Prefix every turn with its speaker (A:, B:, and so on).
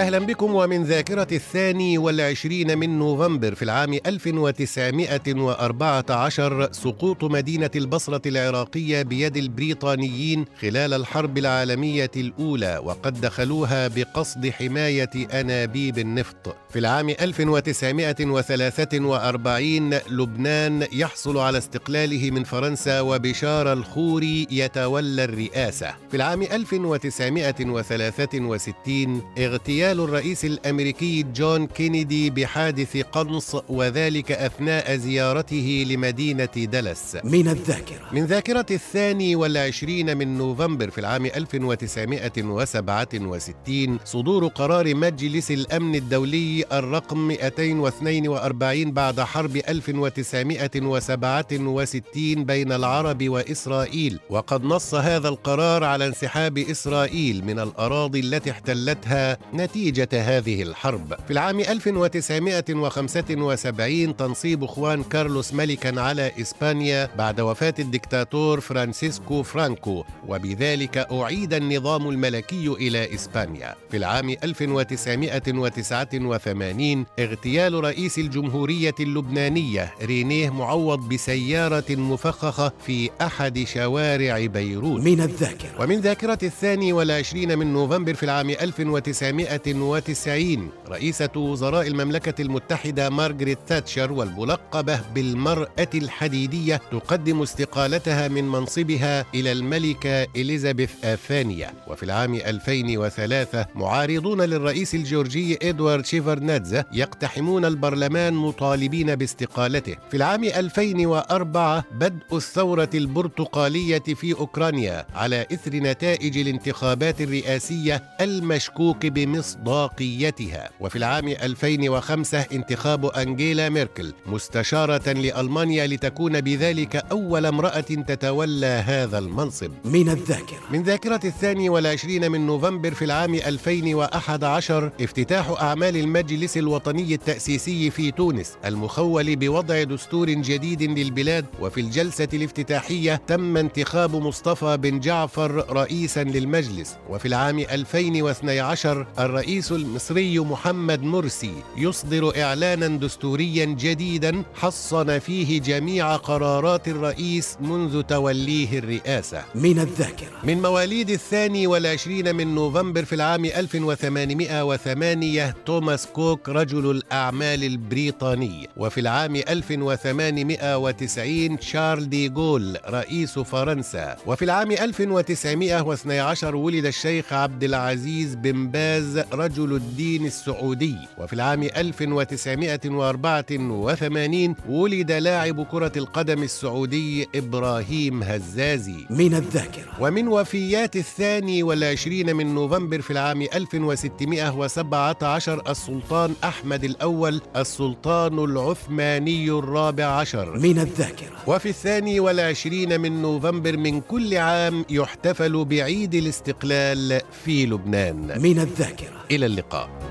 A: أهلا بكم ومن ذاكرة الثاني والعشرين من نوفمبر في العام 1914 سقوط مدينة البصرة العراقية بيد البريطانيين خلال الحرب العالمية الأولى وقد دخلوها بقصد حماية أنابيب النفط. في العام 1943 لبنان يحصل على استقلاله من فرنسا وبشار الخوري يتولى الرئاسة. في العام 1963 اغتيال اغتيال الرئيس الأمريكي جون كينيدي بحادث قنص وذلك أثناء زيارته لمدينة دلس
B: من الذاكرة.
A: من ذاكرة الثاني والعشرين من نوفمبر في العام 1967 صدور قرار مجلس الأمن الدولي الرقم 242 بعد حرب 1967 بين العرب وإسرائيل. وقد نص هذا القرار على انسحاب إسرائيل من الأراضي التي احتلتها نتيجة هذه الحرب. في العام 1975 تنصيب خوان كارلوس ملكا على إسبانيا بعد وفاة الدكتاتور فرانسيسكو فرانكو وبذلك أعيد النظام الملكي إلى إسبانيا. في العام 1989 اغتيال رئيس الجمهورية اللبنانية رينيه معوض بسيارة مفخخة في أحد شوارع بيروت.
B: من الذاكرة.
A: ومن ذاكرة الثاني والعشرين من نوفمبر في العام 1900 1990 رئيسة وزراء المملكة المتحدة مارغريت تاتشر والملقبة بالمرأة الحديدية تقدم استقالتها من منصبها إلى الملكة إليزابيث الثانية وفي العام 2003 معارضون للرئيس الجورجي إدوارد شيفرنادزا يقتحمون البرلمان مطالبين باستقالته. في العام 2004 بدء الثورة البرتقالية في أوكرانيا على إثر نتائج الانتخابات الرئاسية المشكوك بمصداقيتها مصداقيتها وفي العام 2005 انتخاب أنجيلا ميركل مستشارة لألمانيا لتكون بذلك أول امرأة تتولى هذا المنصب.
B: من الذاكرة.
A: من ذاكرة الثاني والعشرين من نوفمبر في العام 2011 افتتاح أعمال المجلس الوطني التأسيسي في تونس المخول بوضع دستور جديد للبلاد. وفي الجلسة الافتتاحية تم انتخاب مصطفى بن جعفر رئيسا للمجلس. وفي العام 2012 الرئيس الرئيس المصري محمد مرسي يصدر إعلانا دستوريا جديدا حصن فيه جميع قرارات الرئيس منذ توليه الرئاسة.
B: من الذاكرة.
A: من مواليد الثاني والعشرين من نوفمبر في العام 1808 توماس كوك رجل الأعمال البريطاني. وفي العام 1890 شارل دي جول رئيس فرنسا. وفي العام 1912 ولد الشيخ عبد العزيز بن باز رجل الدين السعودي. وفي العام 1984 ولد لاعب كرة القدم السعودي إبراهيم هزازي.
B: من الذاكرة.
A: ومن وفيات الثاني والعشرين من نوفمبر في العام 1617 السلطان أحمد الأول السلطان العثماني الرابع عشر.
B: من الذاكرة.
A: وفي الثاني والعشرين من نوفمبر من كل عام يحتفل بعيد الاستقلال في لبنان.
B: من الذاكرة.
A: إلى اللقاء.